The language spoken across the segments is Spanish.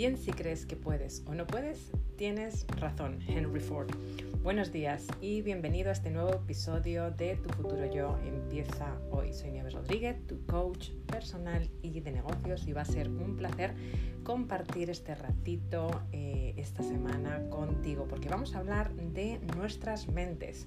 Bien si crees que puedes o no puedes, tienes razón, Henry Ford. Buenos días y bienvenido a este nuevo episodio de Tu futuro yo empieza hoy. Soy Nieves Rodríguez, tu coach personal y de negocios y va a ser un placer compartir este ratito eh, esta semana contigo porque vamos a hablar de nuestras mentes.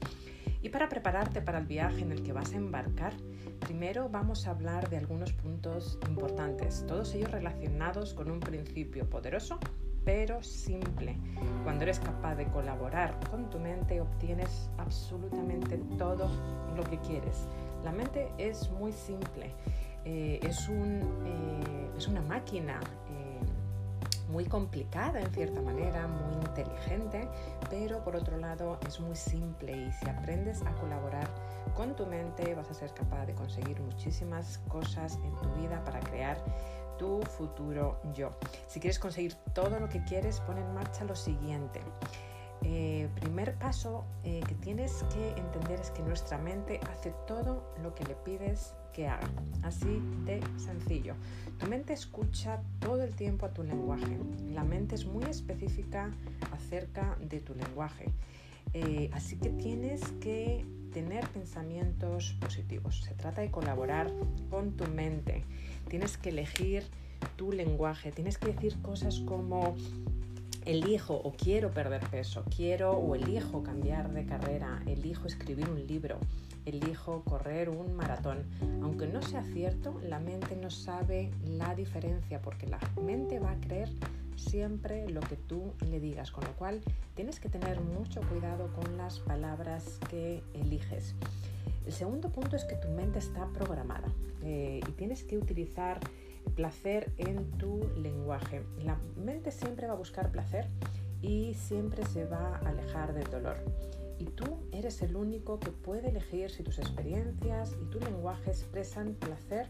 Y para prepararte para el viaje en el que vas a embarcar, primero vamos a hablar de algunos puntos importantes, todos ellos relacionados con un principio poderoso pero simple. Cuando eres capaz de colaborar con tu mente, obtienes absolutamente todo lo que quieres. La mente es muy simple, eh, es, un, eh, es, una máquina muy complicada en cierta manera, muy inteligente, pero por otro lado es muy simple y si aprendes a colaborar con tu mente vas a ser capaz de conseguir muchísimas cosas en tu vida para crear tu futuro yo. Si quieres conseguir todo lo que quieres, pon en marcha lo siguiente. Eh, primer paso eh, que tienes que entender es que nuestra mente hace todo lo que le pides que haga. Así de sencillo. Tu mente escucha todo el tiempo a tu lenguaje. La mente es muy específica acerca de tu lenguaje. Eh, así que tienes que tener pensamientos positivos. Se trata de colaborar con tu mente. Tienes que elegir tu lenguaje. Tienes que decir cosas como elijo o quiero perder peso, quiero o elijo cambiar de carrera, elijo escribir un libro, elijo correr un maratón. Aunque no sea cierto, la mente no sabe la diferencia porque la mente va a creer siempre lo que tú le digas, con lo cual tienes que tener mucho cuidado con las palabras que eliges. El segundo punto es que tu mente está programada eh, y tienes que utilizar placer en tu lenguaje. La mente siempre va a buscar placer y siempre se va a alejar del dolor. Y tú eres el único que puede elegir si tus experiencias y tu lenguaje expresan placer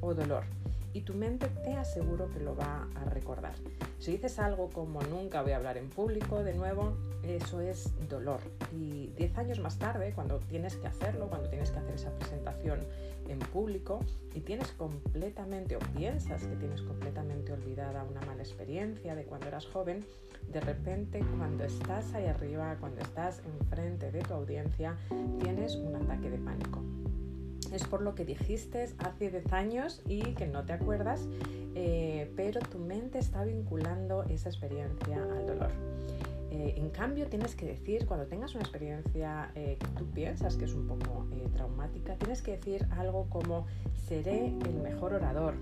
o dolor. Y tu mente te aseguro que lo va a recordar. Si dices algo como nunca voy a hablar en público, de nuevo, eso es dolor. Y 10 años más tarde, cuando tienes que hacerlo, cuando tienes que hacer esa presentación en público y tienes completamente o piensas que tienes completamente olvidada una mala experiencia de cuando eras joven, de repente cuando estás ahí arriba, cuando estás enfrente de tu audiencia, tienes un ataque de pánico. Es por lo que dijiste hace 10 años y que no te acuerdas, eh, pero tu mente está vinculando esa experiencia al dolor. Eh, en cambio, tienes que decir, cuando tengas una experiencia eh, que tú piensas que es un poco traumática, tienes que decir algo como seré el mejor orador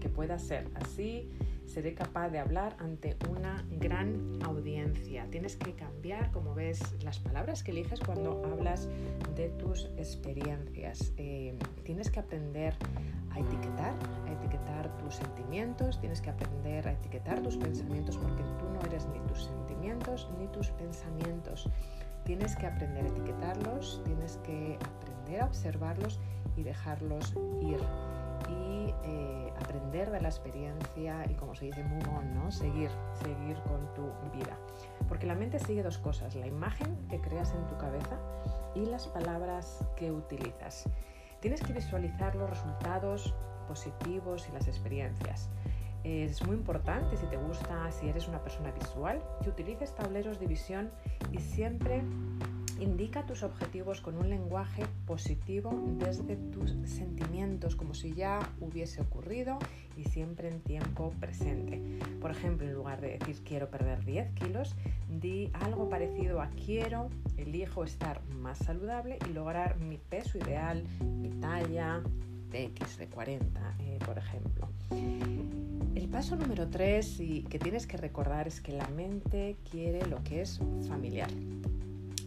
que pueda ser. Así seré capaz de hablar ante una gran audiencia. Tienes que cambiar, como ves, las palabras que eliges cuando hablas de tus experiencias. tienes que aprender a etiquetar, a etiquetar tus sentimientos, tienes que aprender a etiquetar tus pensamientos porque tú no eres ni tus sentimientos ni tus pensamientos. Tienes que aprender a etiquetarlos, tienes que aprender a observarlos y dejarlos ir. Aprender de la experiencia y como se dice, move on, ¿no? Seguir, seguir con tu vida. Porque la mente sigue dos cosas, la imagen que creas en tu cabeza y las palabras que utilizas. Tienes que visualizar los resultados positivos y las experiencias. Es muy importante si te gusta, si eres una persona visual, que utilices tableros de visión y siempre indica tus objetivos con un lenguaje positivo desde tus sentimientos, como si ya hubiese ocurrido y siempre en tiempo presente. Por ejemplo, en lugar de decir quiero perder 10 kilos, di algo parecido a quiero, elijo estar más saludable y lograr mi peso ideal, mi talla de X de 40, eh, por ejemplo. El paso número 3 y que tienes que recordar es que la mente quiere lo que es familiar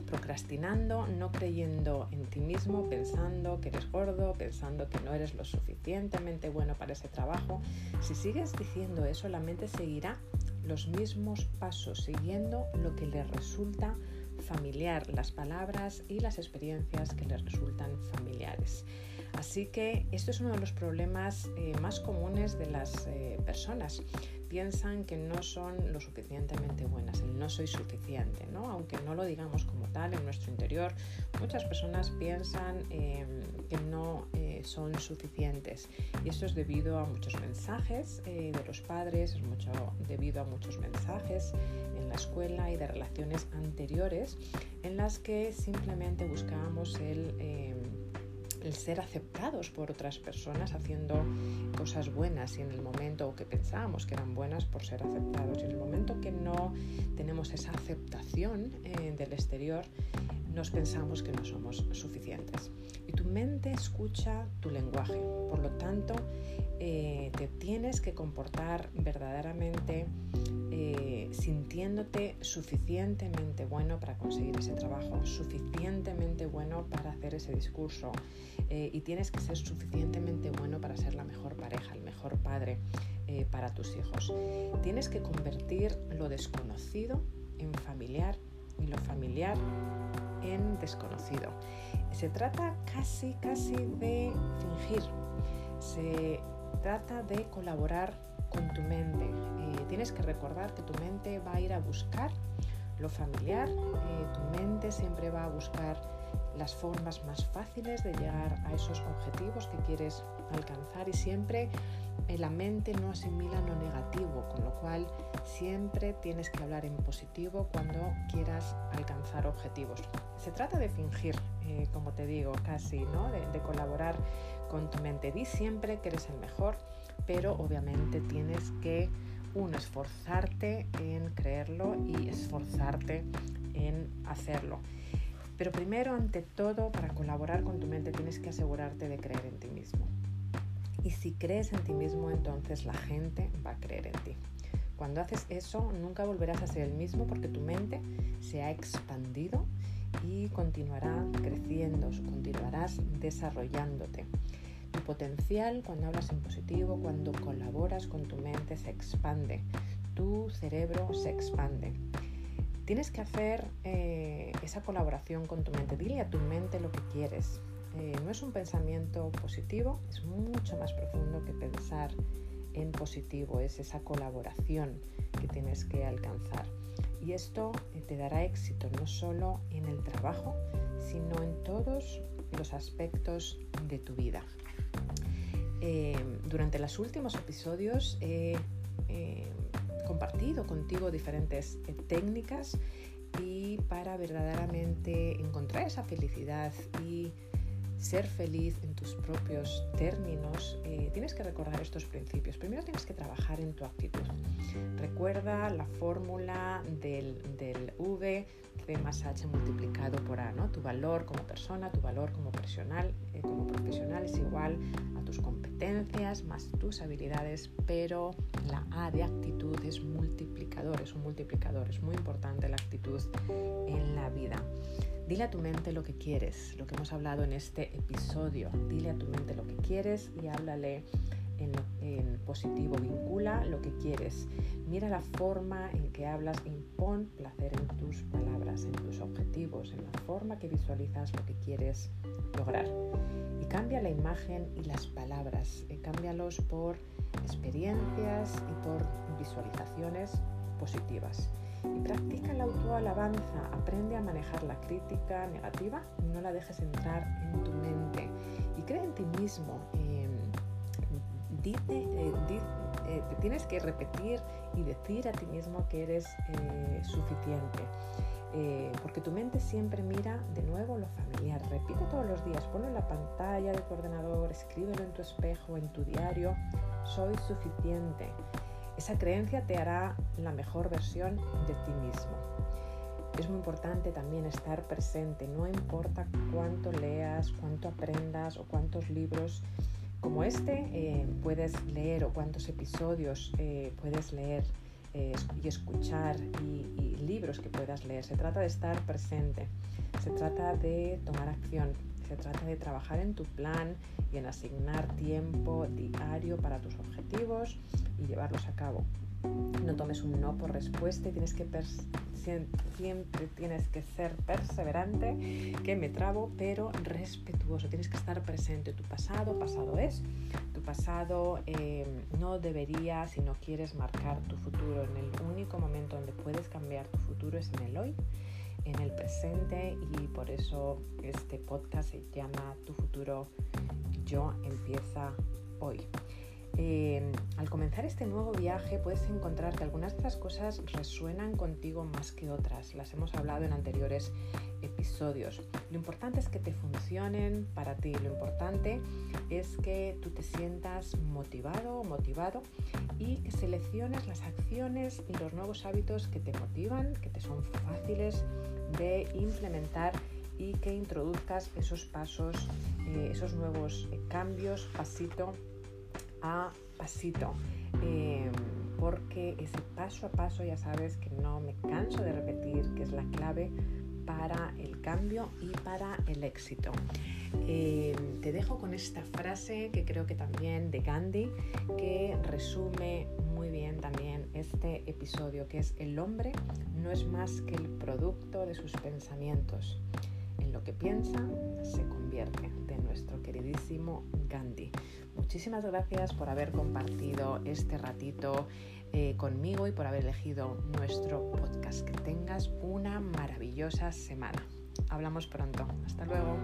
procrastinando, no creyendo en ti mismo, pensando que eres gordo, pensando que no eres lo suficientemente bueno para ese trabajo. Si sigues diciendo eso, la mente seguirá los mismos pasos, siguiendo lo que le resulta familiar, las palabras y las experiencias que le resultan familiares. Así que esto es uno de los problemas eh, más comunes de las eh, personas piensan que no son lo suficientemente buenas, el no soy suficiente, ¿no? aunque no lo digamos como tal en nuestro interior, muchas personas piensan em, que no eh, son suficientes. Y esto es debido a muchos mensajes de los padres, es mucho debido a muchos mensajes en la escuela y de relaciones anteriores en las que simplemente buscábamos el el ser aceptados por otras personas haciendo cosas buenas y en el momento que pensábamos que eran buenas por ser aceptados. Y en el momento que no tenemos esa aceptación eh, del exterior nos pensamos que no somos suficientes. Y tu mente escucha tu lenguaje. Por lo tanto eh, te tienes que comportar verdaderamente eh, sintiéndote suficientemente bueno para conseguir ese trabajo, suficientemente bueno para hacer ese discurso eh, y tienes que ser suficientemente bueno para ser la mejor pareja, el mejor padre para tus hijos. Tienes que convertir lo desconocido en familiar y lo familiar en desconocido. Se trata casi, casi de fingir. Se trata de colaborar con tu mente. Eh, tienes que recordar que tu mente va a ir a buscar lo familiar, eh, tu mente siempre va a buscar las formas más fáciles de llegar a esos objetivos que quieres alcanzar y siempre eh, la mente no asimila lo negativo, con lo cual siempre tienes que hablar en positivo cuando quieras alcanzar objetivos. Se trata de fingir, como te digo, casi, ¿no? de, de colaborar con tu mente. Di siempre que eres el mejor, pero obviamente tienes que, uno, esforzarte en creerlo y esforzarte en hacerlo. Pero primero, ante todo, para colaborar con tu mente tienes que asegurarte de creer en ti mismo. Y si crees en ti mismo, entonces la gente va a creer en ti. Cuando haces eso, nunca volverás a ser el mismo porque tu mente se ha expandido y continuará creciendo, continuarás desarrollándote. Potencial cuando hablas en positivo, cuando colaboras con tu mente, se expande. Tu cerebro se expande. Tienes que hacer eh, esa colaboración con tu mente. Dile a tu mente lo que quieres. Eh, no es un pensamiento positivo, es mucho más profundo que pensar en positivo. Es esa colaboración que tienes que alcanzar. Y esto eh, te dará éxito no solo en el trabajo, sino en todos los aspectos de tu vida. Eh, durante los últimos episodios he compartido contigo diferentes eh, técnicas y para verdaderamente encontrar esa felicidad y ser feliz en tus propios términos, eh, tienes que recordar estos principios. Primero tienes que trabajar en tu actitud. Recuerda la fórmula del, del V C más H multiplicado por A. ¿no? Tu valor como persona, tu valor como profesional, eh, como profesional es igual a tus competencias más tus habilidades, pero la A de actitud es multiplicador, es un multiplicador. Es muy importante la actitud en la vida. Dile a tu mente lo que quieres, lo que hemos hablado en este episodio. Dile a tu mente lo que quieres y háblale en, positivo. Vincula lo que quieres. Mira la forma en que hablas impon placer en tus palabras, en tus objetivos, en la forma que visualizas lo que quieres lograr. Y cambia la imagen y las palabras. Eh, cámbialos por experiencias y por visualizaciones positivas practica la autoalabanza. Aprende a manejar la crítica negativa no la dejes entrar en tu mente. Y cree en ti mismo. Eh, eh, te tienes que repetir y decir a ti mismo que eres eh, suficiente. porque tu mente siempre mira de nuevo lo familiar. Repite todos los días, ponlo en la pantalla de tu ordenador, escríbelo en tu espejo, en tu diario. Soy suficiente. Esa creencia te hará la mejor versión de ti mismo. Es muy importante también estar presente, no importa cuánto leas, cuánto aprendas o cuántos libros como este eh, puedes leer o cuántos episodios eh, puedes leer eh, y escuchar y, y libros que puedas leer. Se trata de estar presente, se trata de tomar acción, se trata de trabajar en tu plan y en asignar tiempo diario para tus objetivos y llevarlos a cabo. No tomes un no por respuesta y tienes que siempre tienes que ser perseverante, que me trabo, pero respetuoso. Tienes que estar presente. Tu pasado, pasado es. Tu pasado eh, no debería, si no quieres marcar tu futuro, en el único momento donde puedes cambiar tu futuro es en el hoy en el presente y por eso este podcast se llama Tu futuro yo empieza hoy. Eh, al comenzar este nuevo viaje puedes encontrar que algunas de estas cosas resuenan contigo más que otras. Las hemos hablado en anteriores episodios. Lo importante es que te funcionen para ti. Lo importante es que tú te sientas motivado motivado y selecciones las acciones y los nuevos hábitos que te motivan, que te son fáciles de implementar y que introduzcas esos pasos, eh, esos nuevos cambios pasito a pasito. Eh, porque ese paso a paso ya sabes que no me canso de repetir que es la clave para el cambio y para el éxito. Eh, te dejo con esta frase que creo que también de Gandhi, que resume muy bien también este episodio, que es el hombre no es más que el producto de sus pensamientos. En lo que piensa se convierte, de nuestro queridísimo Gandhi. Muchísimas gracias por haber compartido este ratito eh, conmigo y por haber elegido nuestro podcast. Que tengas una maravillosa semana. Hablamos pronto. Hasta luego.